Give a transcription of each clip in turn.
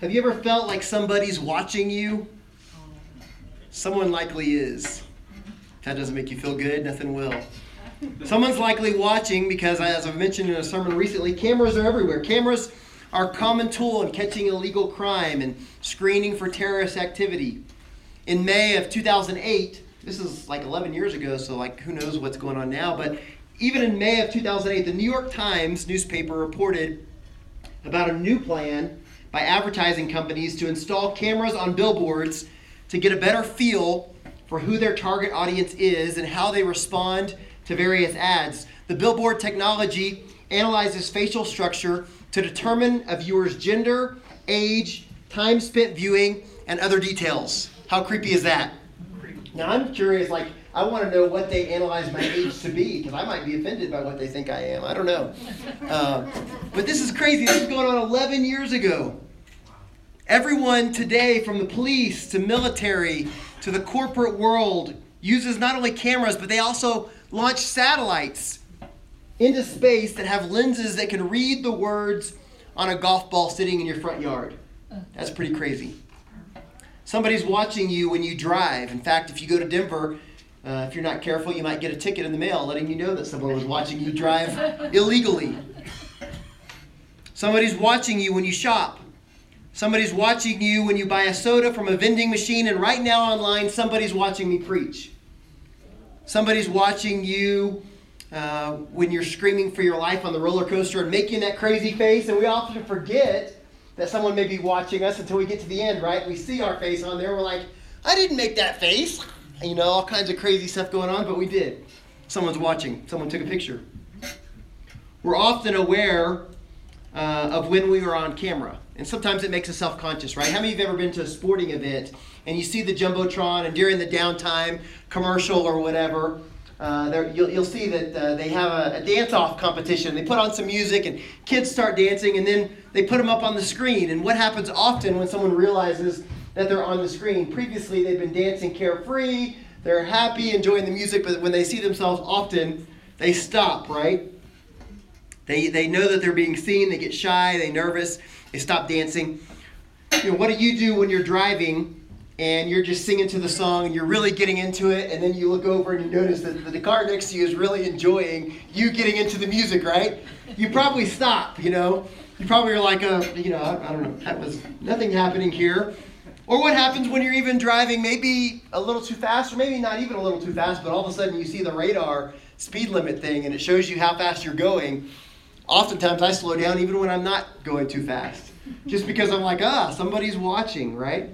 Have you ever felt like somebody's watching you? Someone likely is. If that doesn't make you feel good, nothing will. Someone's likely watching because, as I've mentioned in a sermon recently, cameras are everywhere. Cameras are a common tool in catching illegal crime and screening for terrorist activity. In May of 2008, this is like 11 years ago, so like who knows what's going on now, but even in May of 2008, the New York Times newspaper reported about a new plan by advertising companies to install cameras on billboards to get a better feel for who their target audience is and how they respond to various ads. The billboard technology analyzes facial structure to determine a viewer's gender, age, time spent viewing, and other details. How creepy is that? Now I'm curious, like, I want to know what they analyze my age to be because I might be offended by what they think I am. I don't know. Uh, but this is crazy. This is going on 11 years ago. Everyone today, from the police to military to the corporate world, uses not only cameras, but they also launch satellites into space that have lenses that can read the words on a golf ball sitting in your front yard. That's pretty crazy. Somebody's watching you when you drive. In fact, if you go to Denver, uh, if you're not careful, you might get a ticket in the mail letting you know that someone was watching you drive illegally. Somebody's watching you when you shop. Somebody's watching you when you buy a soda from a vending machine, and right now online, somebody's watching me preach. Somebody's watching you uh, when you're screaming for your life on the roller coaster and making that crazy face, and we often forget that someone may be watching us until we get to the end, right? We see our face on there, we're like, I didn't make that face. You know, all kinds of crazy stuff going on, but we did. Someone's watching, someone took a picture. We're often aware uh, of when we were on camera. And sometimes it makes us self conscious, right? How many of you have ever been to a sporting event and you see the Jumbotron and during the downtime commercial or whatever, uh, you'll, you'll see that uh, they have a, a dance off competition. They put on some music and kids start dancing and then they put them up on the screen. And what happens often when someone realizes that they're on the screen? Previously, they've been dancing carefree, they're happy, enjoying the music, but when they see themselves often, they stop, right? They, they know that they're being seen, they get shy, they nervous, they stop dancing. You know, what do you do when you're driving and you're just singing to the song and you're really getting into it and then you look over and you notice that the car next to you is really enjoying you getting into the music, right? You probably stop, you know. You probably are like, a, you know, I, I don't know, that was nothing happening here. Or what happens when you're even driving maybe a little too fast, or maybe not even a little too fast, but all of a sudden you see the radar speed limit thing and it shows you how fast you're going oftentimes I slow down even when I'm not going too fast. Just because I'm like, ah, somebody's watching, right?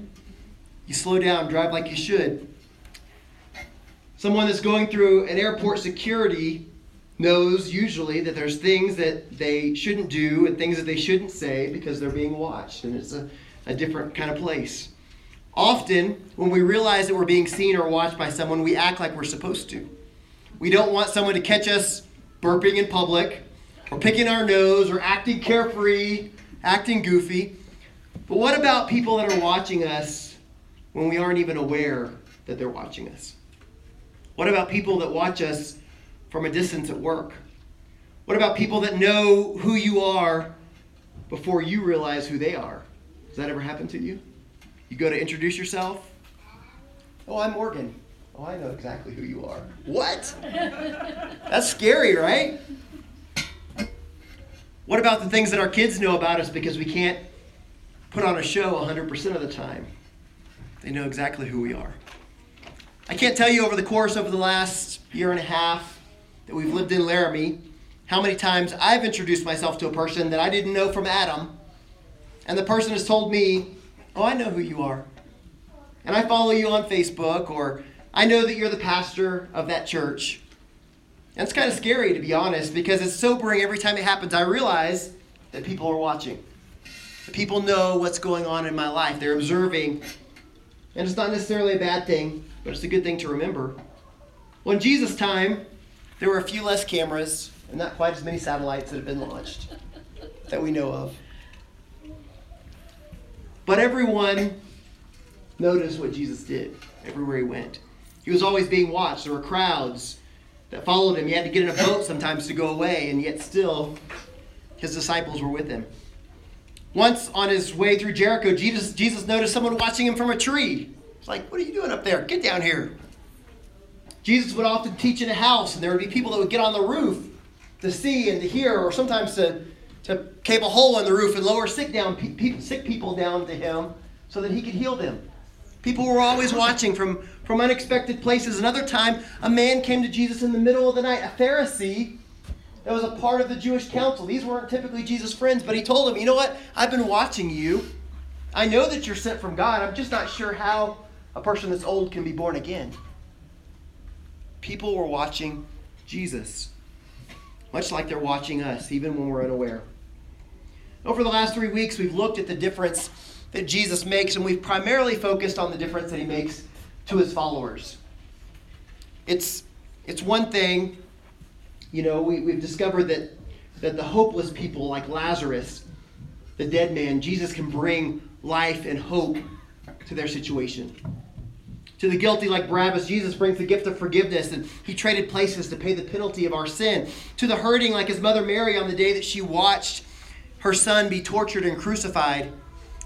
You slow down, drive like you should. Someone that's going through an airport security knows usually that there's things that they shouldn't do and things that they shouldn't say because they're being watched, and it's a, a different kind of place. Often, when we realize that we're being seen or watched by someone, we act like we're supposed to. We don't want someone to catch us burping in public or picking our nose or acting carefree, acting goofy. But what about people that are watching us when we aren't even aware that they're watching us? What about people that watch us from a distance at work? What about people that know who you are before you realize who they are? Does that ever happen to you? You go to introduce yourself. Oh, I'm Morgan. Oh, I know exactly who you are. What? That's scary, right? What about the things that our kids know about us because we can't put on a show 100% of the time? They know exactly who we are. I can't tell you over the course of the last year and a half that we've lived in Laramie how many times I've introduced myself to a person that I didn't know from Adam, and the person has told me, Oh, I know who you are. And I follow you on Facebook, or I know that you're the pastor of that church. It's kind of scary, to be honest, because it's sobering every time it happens. I realize that people are watching. People know what's going on in my life. They're observing. And it's not necessarily a bad thing, but it's a good thing to remember. Well, in Jesus' time, there were a few less cameras and not quite as many satellites that have been launched that we know of. But everyone noticed what Jesus did everywhere he went. He was always being watched. There were crowds that followed him. He had to get in a boat sometimes to go away, and yet still his disciples were with him. Once on his way through Jericho, Jesus, Jesus noticed someone watching him from a tree. It's like, what are you doing up there? Get down here. Jesus would often teach in a house, and there would be people that would get on the roof to see and to hear, or sometimes to, to cave a hole in the roof and lower sick, down, pe- sick people down to him so that he could heal them. People were always watching from, from unexpected places. Another time, a man came to Jesus in the middle of the night, a Pharisee that was a part of the Jewish council. These weren't typically Jesus' friends, but he told him, You know what? I've been watching you. I know that you're sent from God. I'm just not sure how a person that's old can be born again. People were watching Jesus, much like they're watching us, even when we're unaware. Over the last three weeks, we've looked at the difference that Jesus makes, and we've primarily focused on the difference that he makes to his followers. It's, it's one thing, you know, we, we've discovered that, that the hopeless people like Lazarus, the dead man, Jesus can bring life and hope to their situation. To the guilty like Barabbas, Jesus brings the gift of forgiveness, and he traded places to pay the penalty of our sin. To the hurting like his mother Mary on the day that she watched her son be tortured and crucified,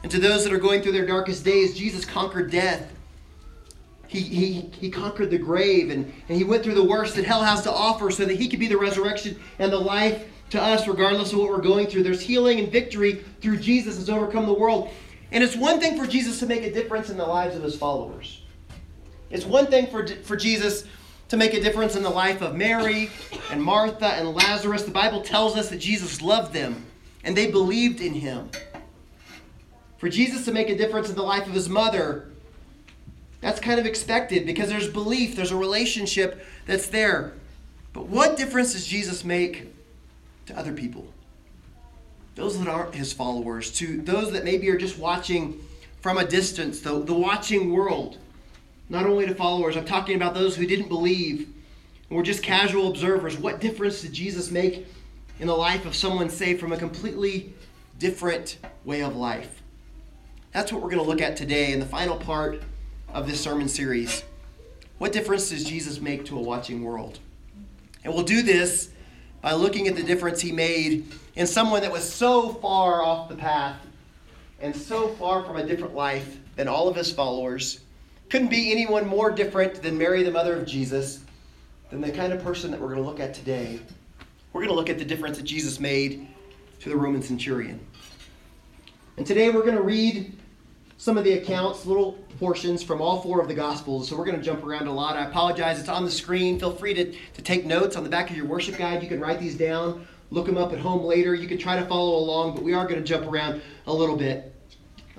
and to those that are going through their darkest days, Jesus conquered death. He, he, he conquered the grave and, and he went through the worst that hell has to offer so that he could be the resurrection and the life to us, regardless of what we're going through. There's healing and victory through Jesus has overcome the world. And it's one thing for Jesus to make a difference in the lives of his followers. It's one thing for, for Jesus to make a difference in the life of Mary and Martha and Lazarus. The Bible tells us that Jesus loved them and they believed in him. For Jesus to make a difference in the life of his mother, that's kind of expected because there's belief, there's a relationship that's there. But what difference does Jesus make to other people? Those that aren't his followers, to those that maybe are just watching from a distance, the, the watching world. Not only to followers, I'm talking about those who didn't believe and were just casual observers. What difference did Jesus make in the life of someone saved from a completely different way of life? That's what we're going to look at today in the final part of this sermon series. What difference does Jesus make to a watching world? And we'll do this by looking at the difference he made in someone that was so far off the path and so far from a different life than all of his followers. Couldn't be anyone more different than Mary, the mother of Jesus, than the kind of person that we're going to look at today. We're going to look at the difference that Jesus made to the Roman centurion. And today we're going to read some of the accounts, little portions from all four of the Gospels. So we're going to jump around a lot. I apologize. It's on the screen. Feel free to, to take notes on the back of your worship guide. You can write these down, look them up at home later. You can try to follow along, but we are going to jump around a little bit.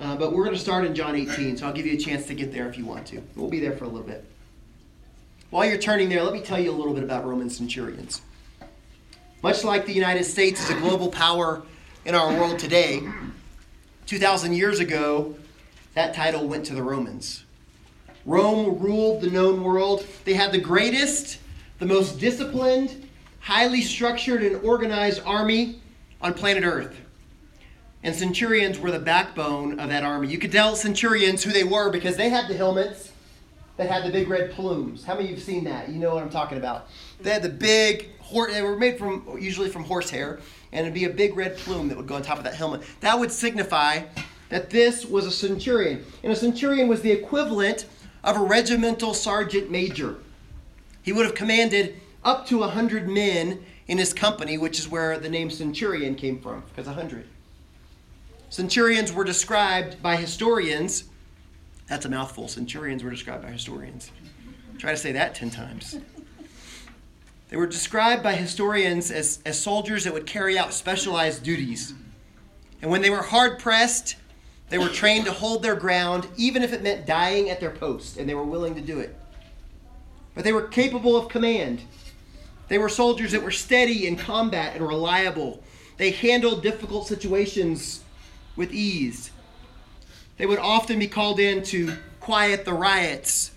Uh, but we're going to start in John 18, so I'll give you a chance to get there if you want to. We'll be there for a little bit. While you're turning there, let me tell you a little bit about Roman centurions. Much like the United States is a global power in our world today, 2,000 years ago, that title went to the Romans. Rome ruled the known world. They had the greatest, the most disciplined, highly structured, and organized army on planet Earth. And centurions were the backbone of that army. You could tell centurions who they were because they had the helmets that had the big red plumes. How many of you have seen that? You know what I'm talking about. They had the big, they were made from usually from horsehair, and it'd be a big red plume that would go on top of that helmet. That would signify that this was a centurion. And a centurion was the equivalent of a regimental sergeant major. He would have commanded up to 100 men in his company, which is where the name centurion came from, because 100. Centurions were described by historians. That's a mouthful. Centurions were described by historians. Try to say that 10 times. They were described by historians as, as soldiers that would carry out specialized duties. And when they were hard pressed, they were trained to hold their ground, even if it meant dying at their post, and they were willing to do it. But they were capable of command. They were soldiers that were steady in combat and reliable. They handled difficult situations with ease. They would often be called in to quiet the riots.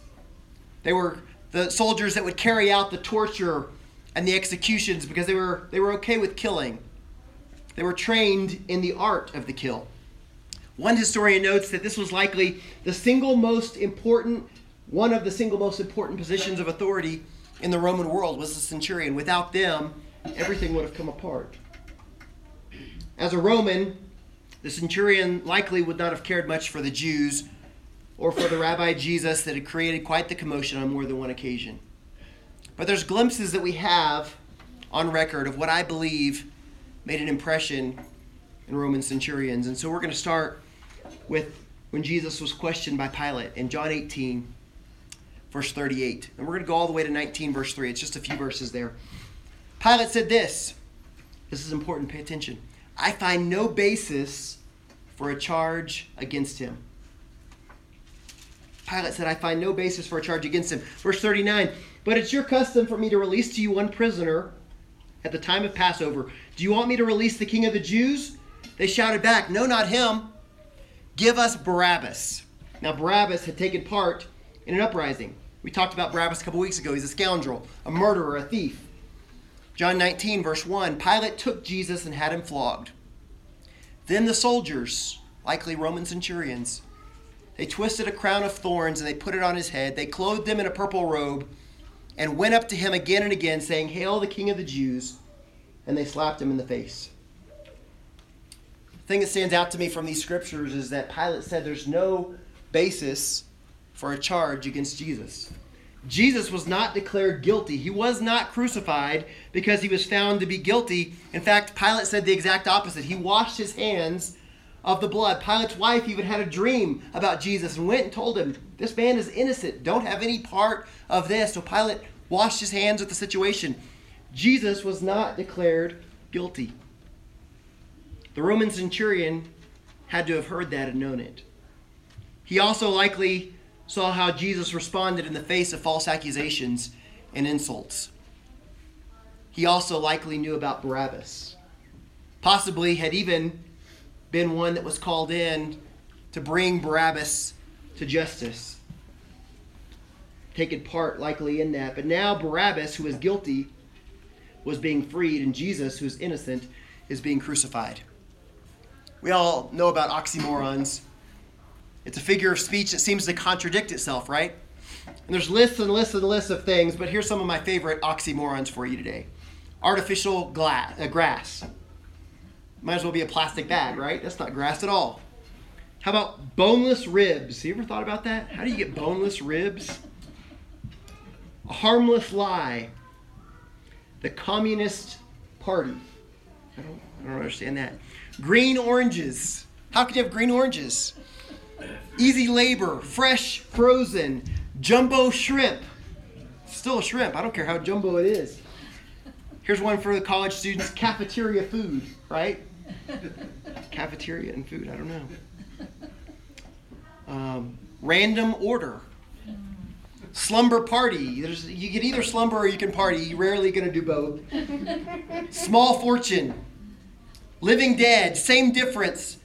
They were the soldiers that would carry out the torture and the executions because they were, they were okay with killing. They were trained in the art of the kill. One historian notes that this was likely the single most important, one of the single most important positions of authority in the Roman world was the centurion. Without them, everything would have come apart. As a Roman, The centurion likely would not have cared much for the Jews or for the Rabbi Jesus that had created quite the commotion on more than one occasion. But there's glimpses that we have on record of what I believe made an impression in Roman centurions. And so we're going to start with when Jesus was questioned by Pilate in John 18, verse 38. And we're going to go all the way to 19, verse 3. It's just a few verses there. Pilate said this. This is important, pay attention. I find no basis for a charge against him. Pilate said, I find no basis for a charge against him. Verse 39 But it's your custom for me to release to you one prisoner at the time of Passover. Do you want me to release the king of the Jews? They shouted back, No, not him. Give us Barabbas. Now, Barabbas had taken part in an uprising. We talked about Barabbas a couple weeks ago. He's a scoundrel, a murderer, a thief. John 19, verse 1 Pilate took Jesus and had him flogged. Then the soldiers, likely Roman centurions, they twisted a crown of thorns and they put it on his head. They clothed him in a purple robe and went up to him again and again, saying, Hail the King of the Jews! And they slapped him in the face thing that stands out to me from these scriptures is that Pilate said there's no basis for a charge against Jesus. Jesus was not declared guilty. He was not crucified because he was found to be guilty. In fact, Pilate said the exact opposite. He washed his hands of the blood. Pilate's wife even had a dream about Jesus and went and told him, This man is innocent. Don't have any part of this. So Pilate washed his hands of the situation. Jesus was not declared guilty. The Roman centurion had to have heard that and known it. He also likely saw how Jesus responded in the face of false accusations and insults. He also likely knew about Barabbas. Possibly had even been one that was called in to bring Barabbas to justice. Taken part likely in that. But now Barabbas, who is guilty, was being freed, and Jesus, who is innocent, is being crucified. We all know about oxymorons. It's a figure of speech that seems to contradict itself, right? And there's lists and lists and lists of things, but here's some of my favorite oxymorons for you today. Artificial uh, grass. Might as well be a plastic bag, right? That's not grass at all. How about boneless ribs? You ever thought about that? How do you get boneless ribs? A harmless lie. The Communist Party. I don't, I don't understand that. Green oranges. How could you have green oranges? Easy labor, fresh, frozen, jumbo shrimp. Still a shrimp. I don't care how jumbo it is. Here's one for the college students cafeteria food, right? cafeteria and food, I don't know. Um, random order. Slumber party. There's, you can either slumber or you can party. You're rarely going to do both. Small fortune. Living Dead, same difference.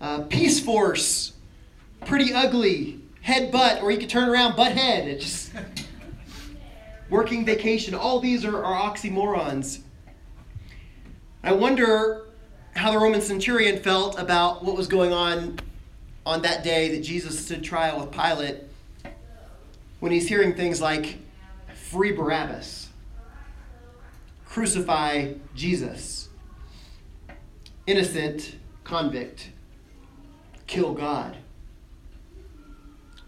Uh, Peace Force, pretty ugly. Head butt, or you could turn around butt head. It just working vacation. All these are, are oxymorons. I wonder how the Roman centurion felt about what was going on on that day that Jesus stood trial with Pilate when he's hearing things like free Barabbas, crucify Jesus innocent convict kill God.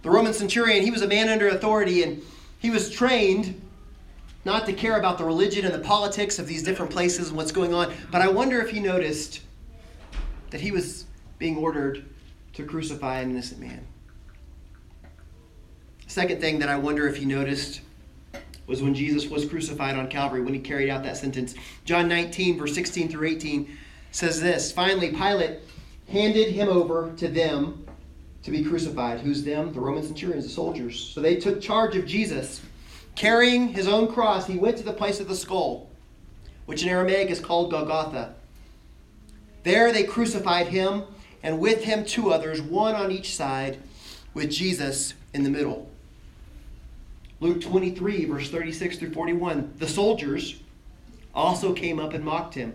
The Roman centurion, he was a man under authority and he was trained not to care about the religion and the politics of these different places and what's going on. But I wonder if he noticed that he was being ordered to crucify an innocent man. Second thing that I wonder if he noticed was when Jesus was crucified on Calvary, when he carried out that sentence. John 19, verse 16 through 18 says this Finally, Pilate handed him over to them to be crucified. Who's them? The Roman centurions, the soldiers. So they took charge of Jesus. Carrying his own cross, he went to the place of the skull, which in Aramaic is called Golgotha. There they crucified him, and with him two others, one on each side, with Jesus in the middle. Luke 23, verse 36 through 41. The soldiers also came up and mocked him.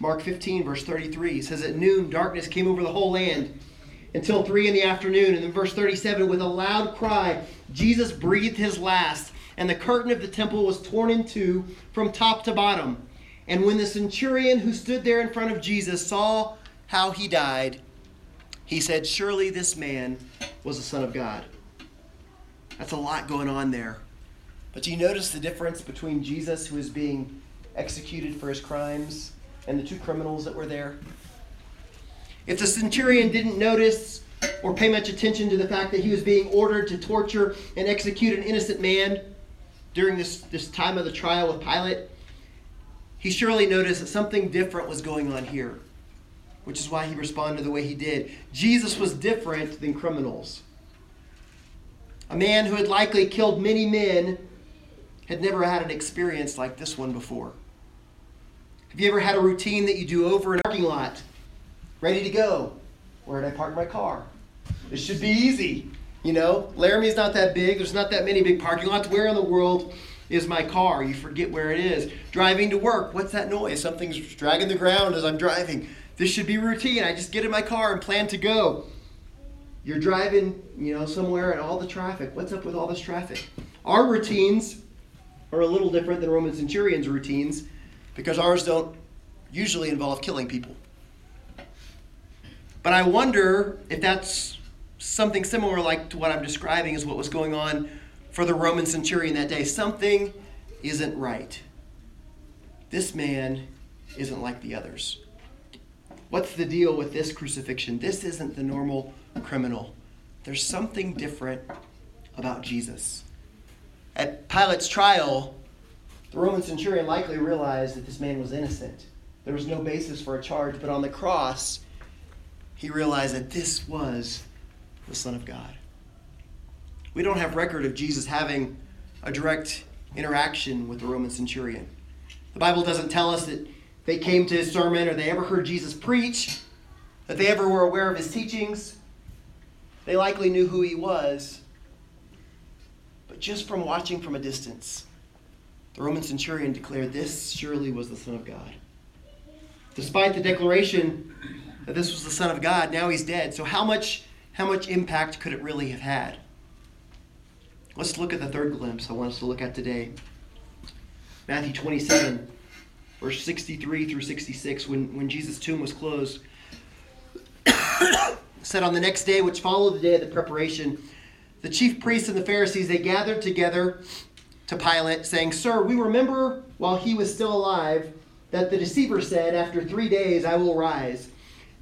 Mark 15, verse 33 says, At noon, darkness came over the whole land until 3 in the afternoon. And then verse 37, with a loud cry, Jesus breathed his last, and the curtain of the temple was torn in two from top to bottom. And when the centurion who stood there in front of Jesus saw how he died, he said, Surely this man was the Son of God. That's a lot going on there. But do you notice the difference between Jesus, who is being executed for his crimes, and the two criminals that were there? If the centurion didn't notice or pay much attention to the fact that he was being ordered to torture and execute an innocent man during this, this time of the trial with Pilate, he surely noticed that something different was going on here, which is why he responded the way he did. Jesus was different than criminals. A man who had likely killed many men had never had an experience like this one before. Have you ever had a routine that you do over in a parking lot? Ready to go. Where did I park my car? This should be easy. You know, Laramie's not that big. There's not that many big parking lots. Where in the world is my car? You forget where it is. Driving to work. What's that noise? Something's dragging the ground as I'm driving. This should be routine. I just get in my car and plan to go. You're driving, you know, somewhere and all the traffic. What's up with all this traffic? Our routines are a little different than Roman centurions' routines because ours don't usually involve killing people. But I wonder if that's something similar like to what I'm describing is what was going on for the Roman centurion that day. Something isn't right. This man isn't like the others. What's the deal with this crucifixion? This isn't the normal criminal. There's something different about Jesus. At Pilate's trial, the Roman centurion likely realized that this man was innocent. There was no basis for a charge, but on the cross, he realized that this was the Son of God. We don't have record of Jesus having a direct interaction with the Roman centurion. The Bible doesn't tell us that they came to his sermon or they ever heard Jesus preach, that they ever were aware of his teachings. They likely knew who he was, but just from watching from a distance, the Roman centurion declared this surely was the Son of God. Despite the declaration that this was the Son of God, now he's dead. So how much how much impact could it really have had? Let's look at the third glimpse I want us to look at today. Matthew 27, verse 63 through 66, when, when Jesus' tomb was closed, said on the next day, which followed the day of the preparation, the chief priests and the Pharisees, they gathered together to Pilate, saying, Sir, we remember while he was still alive that the deceiver said, After three days I will rise.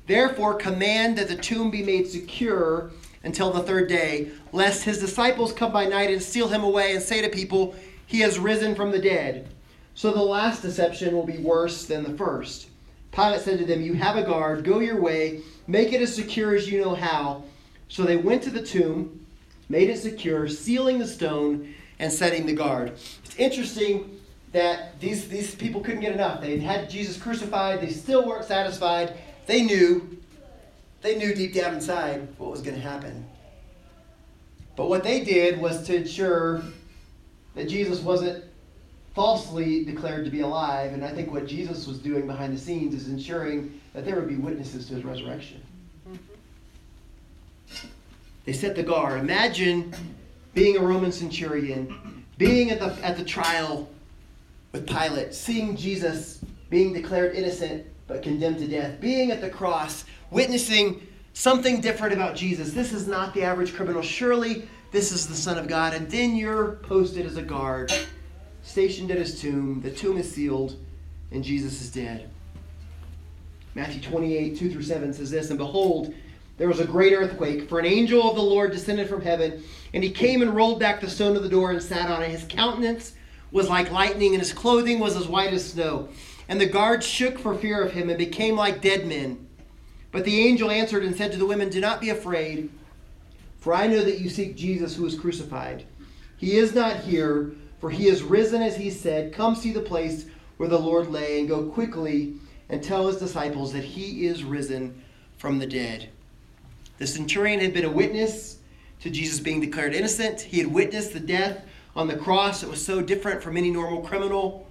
Therefore, command that the tomb be made secure until the third day, lest his disciples come by night and steal him away and say to people, He has risen from the dead. So the last deception will be worse than the first. Pilate said to them, You have a guard, go your way, make it as secure as you know how. So they went to the tomb, made it secure, sealing the stone and setting the guard. It's interesting that these, these people couldn't get enough. They had Jesus crucified, they still weren't satisfied. They knew, they knew deep down inside what was going to happen. But what they did was to ensure that Jesus wasn't falsely declared to be alive. And I think what Jesus was doing behind the scenes is ensuring that there would be witnesses to his resurrection. Mm-hmm. They set the guard. Imagine being a Roman centurion, being at the, at the trial with Pilate, seeing Jesus being declared innocent but condemned to death, being at the cross, witnessing something different about Jesus. This is not the average criminal. Surely this is the Son of God. And then you're posted as a guard, stationed at his tomb. The tomb is sealed, and Jesus is dead. Matthew 28, 2 through 7 says this And behold, there was a great earthquake, for an angel of the Lord descended from heaven, and he came and rolled back the stone of the door and sat on it. His countenance was like lightning, and his clothing was as white as snow. And the guards shook for fear of him and became like dead men. But the angel answered and said to the women, Do not be afraid, for I know that you seek Jesus who was crucified. He is not here, for he is risen as he said. Come see the place where the Lord lay, and go quickly and tell his disciples that he is risen from the dead. The centurion had been a witness to Jesus being declared innocent. He had witnessed the death on the cross that was so different from any normal criminal.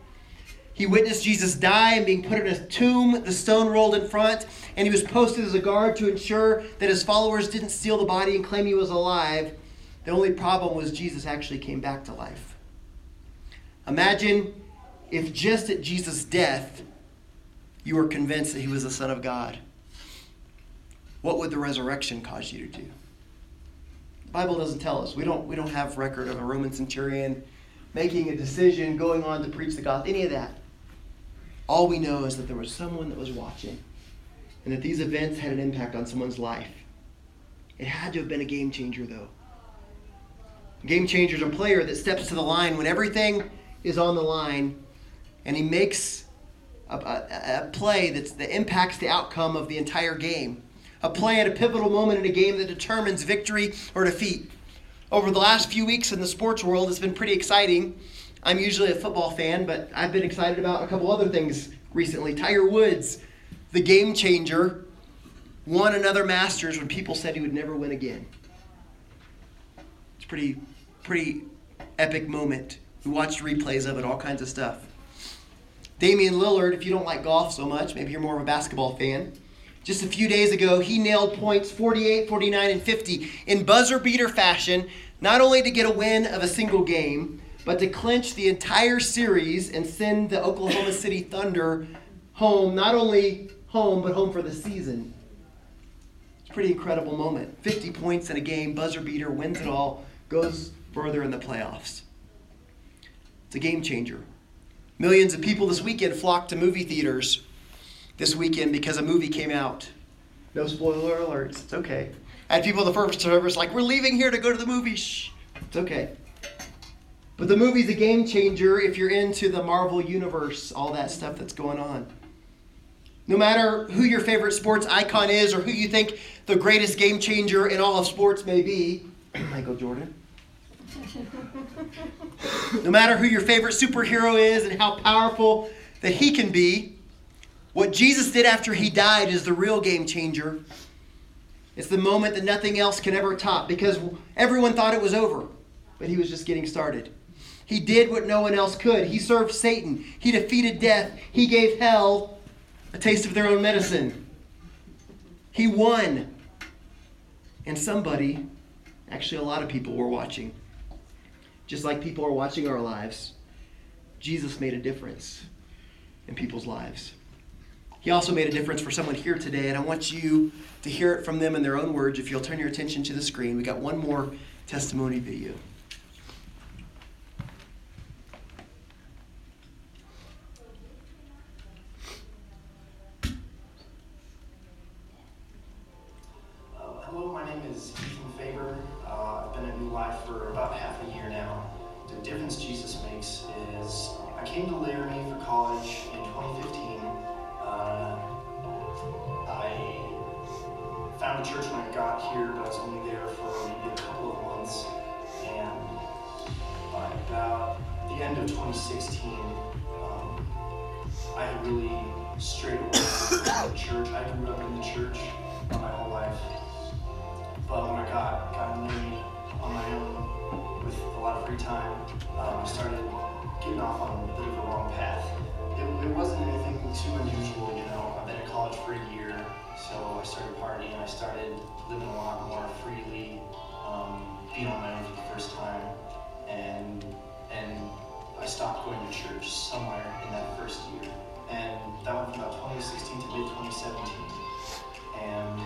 He witnessed Jesus die and being put in a tomb, the stone rolled in front, and he was posted as a guard to ensure that his followers didn't steal the body and claim he was alive. The only problem was Jesus actually came back to life. Imagine if just at Jesus' death you were convinced that he was the Son of God. What would the resurrection cause you to do? Bible doesn't tell us. We don't, we don't have record of a Roman centurion making a decision, going on to preach the gospel, any of that. All we know is that there was someone that was watching and that these events had an impact on someone's life. It had to have been a game changer, though. A game changer is a player that steps to the line when everything is on the line and he makes a, a, a play that impacts the outcome of the entire game. A play at a pivotal moment in a game that determines victory or defeat. Over the last few weeks in the sports world, it's been pretty exciting I'm usually a football fan, but I've been excited about a couple other things recently. Tiger Woods, the game changer, won another Masters when people said he would never win again. It's pretty, pretty epic moment. We watched replays of it, all kinds of stuff. Damian Lillard, if you don't like golf so much, maybe you're more of a basketball fan. Just a few days ago, he nailed points 48, 49, and 50 in buzzer beater fashion, not only to get a win of a single game, but to clinch the entire series and send the Oklahoma City Thunder home, not only home, but home for the season. It's a pretty incredible moment. 50 points in a game, buzzer beater, wins it all, goes further in the playoffs. It's a game changer. Millions of people this weekend flocked to movie theaters this weekend because a movie came out. No spoiler alerts. It's okay. I had people in the first service like, we're leaving here to go to the movie. Shh. It's okay. But the movie's a game changer if you're into the Marvel Universe, all that stuff that's going on. No matter who your favorite sports icon is or who you think the greatest game changer in all of sports may be, Michael Jordan. no matter who your favorite superhero is and how powerful that he can be, what Jesus did after he died is the real game changer. It's the moment that nothing else can ever top because everyone thought it was over, but he was just getting started. He did what no one else could. He served Satan. He defeated death. He gave hell a taste of their own medicine. He won. And somebody, actually, a lot of people were watching. Just like people are watching our lives, Jesus made a difference in people's lives. He also made a difference for someone here today, and I want you to hear it from them in their own words. If you'll turn your attention to the screen, we got one more testimony video. So I started partying. I started living a lot more freely, um, being on my own for the first time, and and I stopped going to church somewhere in that first year, and that went from about 2016 to mid 2017, and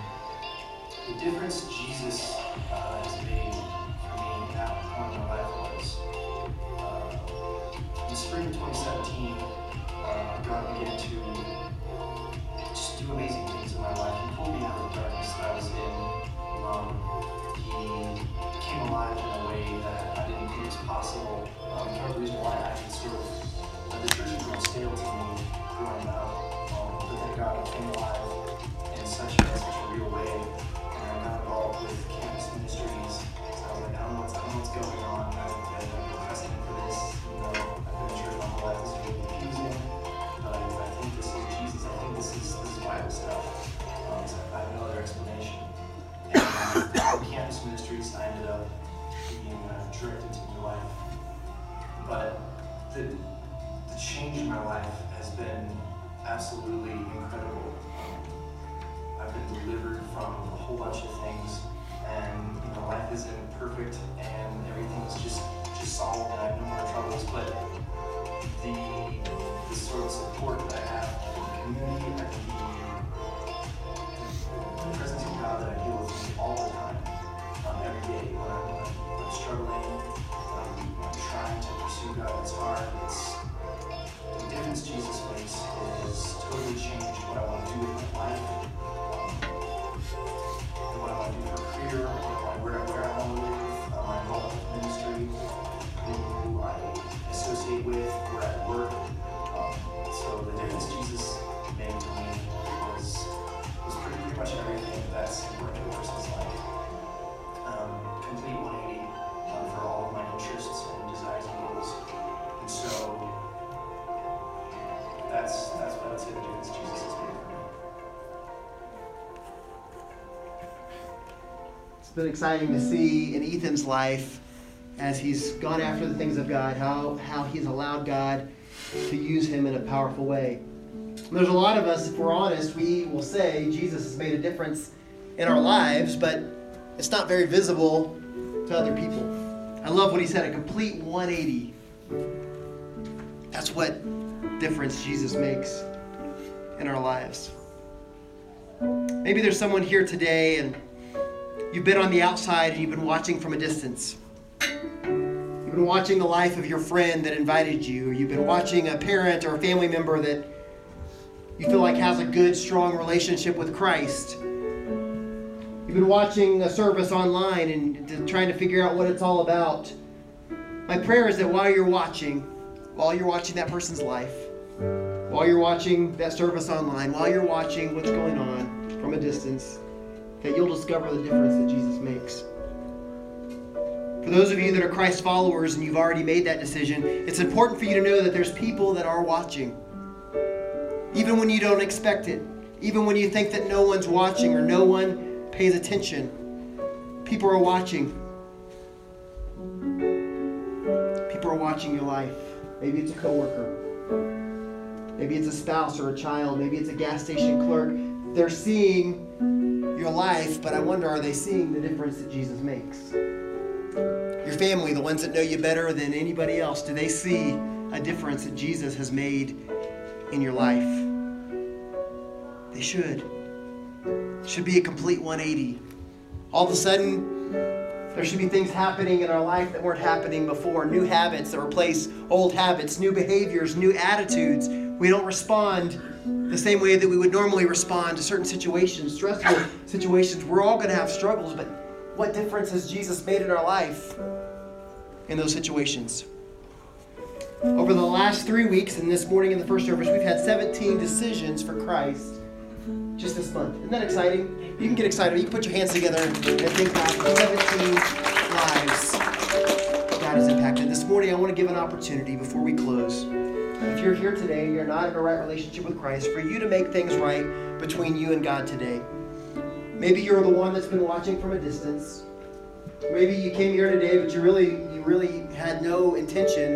the difference Jesus uh, has made for me at that point in my life was uh, in spring of 2017. Uh, I got me into two amazing things in my life He pulled me out of the darkness that I was in alone. He came alive in a way that I didn't think was possible. Um, part of the reason why I can sort of, uh, the church was not stale to me growing up, um, but then God came alive in such a, such a real way. And I got involved with campus ministries. So I was like, I don't know what's, I don't know what's going on. I'm not requesting for this. The, the change in my life has been absolutely incredible. I've been delivered from a whole bunch of things, and you know, life isn't perfect, and everything's just just solved, and I have no more troubles. But the the sort of support that I have from the community and It's been exciting to see in Ethan's life as he's gone after the things of God, how, how he's allowed God to use him in a powerful way. There's a lot of us, if we're honest, we will say Jesus has made a difference in our lives, but it's not very visible to other people. I love what he said a complete 180. That's what difference Jesus makes in our lives. Maybe there's someone here today and You've been on the outside and you've been watching from a distance. You've been watching the life of your friend that invited you, you've been watching a parent or a family member that you feel like has a good, strong relationship with Christ. You've been watching a service online and trying to figure out what it's all about. My prayer is that while you're watching, while you're watching that person's life, while you're watching that service online, while you're watching what's going on from a distance, that you'll discover the difference that Jesus makes. For those of you that are Christ followers and you've already made that decision, it's important for you to know that there's people that are watching. Even when you don't expect it, even when you think that no one's watching or no one pays attention, people are watching. People are watching your life. Maybe it's a coworker. Maybe it's a spouse or a child. Maybe it's a gas station clerk. They're seeing your life, but I wonder are they seeing the difference that Jesus makes? Your family, the ones that know you better than anybody else, do they see a difference that Jesus has made in your life? They should. It should be a complete 180. All of a sudden, there should be things happening in our life that weren't happening before. New habits that replace old habits, new behaviors, new attitudes. We don't respond the same way that we would normally respond to certain situations, stressful situations. We're all going to have struggles, but what difference has Jesus made in our life in those situations? Over the last three weeks and this morning in the first service, we've had 17 decisions for Christ just this month. Isn't that exciting? You can get excited. You can put your hands together and think back 17 lives God has impacted. This morning, I want to give an opportunity before we close if you're here today you're not in a right relationship with Christ, for you to make things right between you and God today. Maybe you're the one that's been watching from a distance. Maybe you came here today, but you really, you really had no intention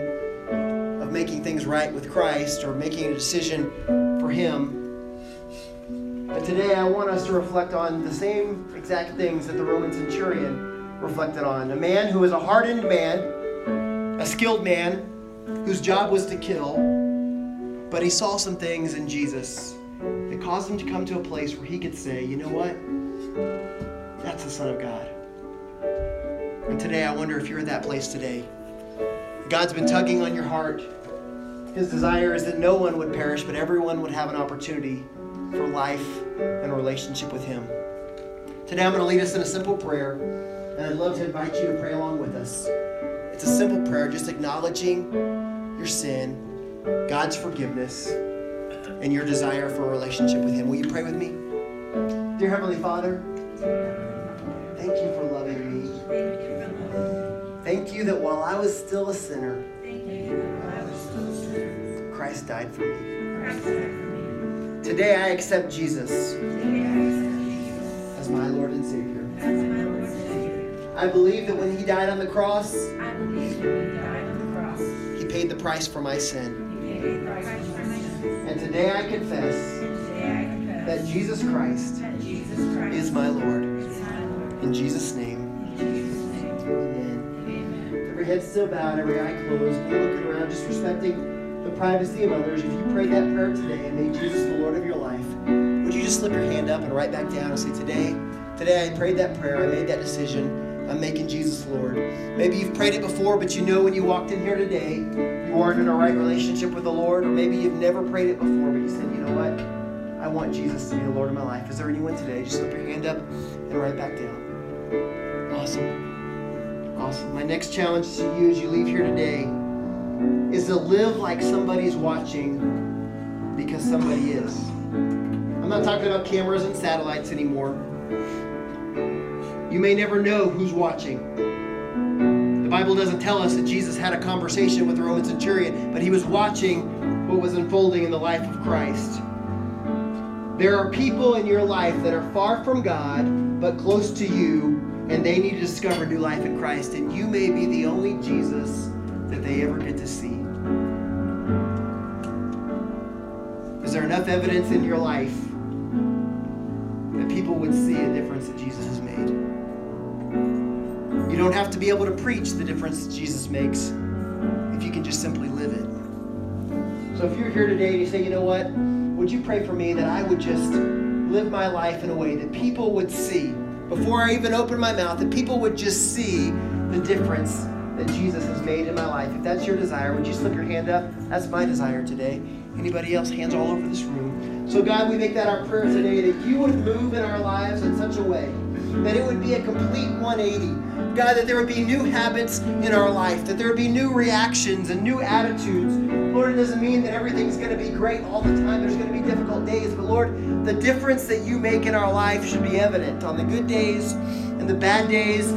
of making things right with Christ or making a decision for Him. Today I want us to reflect on the same exact things that the Roman centurion reflected on. A man who was a hardened man, a skilled man, whose job was to kill, but he saw some things in Jesus that caused him to come to a place where he could say, you know what? That's the Son of God. And today, I wonder if you're at that place today. God's been tugging on your heart. His desire is that no one would perish, but everyone would have an opportunity for life and a relationship with Him. Today, I'm going to lead us in a simple prayer, and I'd love to invite you to pray along with us. It's a simple prayer, just acknowledging your sin, God's forgiveness, and your desire for a relationship with Him. Will you pray with me? Dear Heavenly Father, thank you for loving me. Thank you that while I was still a sinner, Christ died for me. Today I accept Jesus as my Lord and Savior. I believe that when He died on the cross, he paid the price for my sin. And today I confess that Jesus Christ is my Lord. In Jesus' name. Amen. Every head still bowed, every eye closed, looking around, just respecting the privacy of others. If you prayed that prayer today and made Jesus the Lord of your life, would you just slip your hand up and right back down and say, Today, today I prayed that prayer, I made that decision. I'm making Jesus Lord. Maybe you've prayed it before, but you know when you walked in here today, you weren't in a right relationship with the Lord, or maybe you've never prayed it before, but you said, you know what? I want Jesus to be the Lord of my life. Is there anyone today? Just slip your hand up and right back down. Awesome. Awesome. My next challenge to you as you leave here today is to live like somebody's watching because somebody is. I'm not talking about cameras and satellites anymore. You may never know who's watching. The Bible doesn't tell us that Jesus had a conversation with the Roman centurion, but he was watching what was unfolding in the life of Christ. There are people in your life that are far from God, but close to you, and they need to discover new life in Christ, and you may be the only Jesus that they ever get to see. Is there enough evidence in your life that people would see a difference that Jesus has made? You don't have to be able to preach the difference that Jesus makes if you can just simply live it. So if you're here today and you say, you know what, would you pray for me that I would just live my life in a way that people would see, before I even open my mouth, that people would just see the difference that Jesus has made in my life. If that's your desire, would you slip your hand up? That's my desire today. Anybody else? Hands all over this room. So, God, we make that our prayer today that you would move in our lives in such a way that it would be a complete 180. God, that there would be new habits in our life, that there would be new reactions and new attitudes. Lord, it doesn't mean that everything's going to be great all the time. There's going to be difficult days. But Lord, the difference that you make in our life should be evident on the good days and the bad days,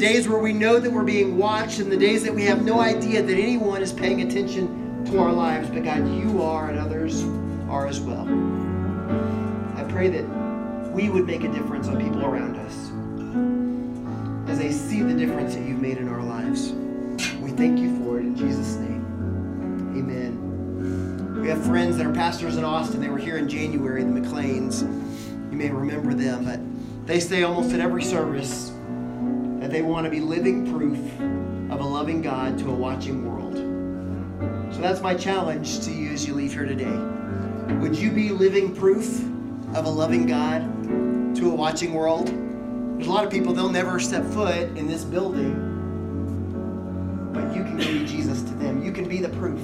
days where we know that we're being watched, and the days that we have no idea that anyone is paying attention to our lives. But God, you are, and others are as well. I pray that we would make a difference on people around us as they see the difference that you've made in our lives. We thank you for it in Jesus' name. Amen. We have friends that are pastors in Austin. They were here in January, the McLeans. You may remember them, but they say almost at every service that they want to be living proof of a loving God to a watching world. So that's my challenge to you as you leave here today. Would you be living proof of a loving God to a watching world? There's a lot of people, they'll never step foot in this building, but you can be Jesus to them. You can be the proof.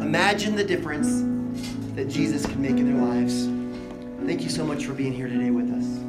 Imagine the difference that Jesus can make in their lives. Thank you so much for being here today with us.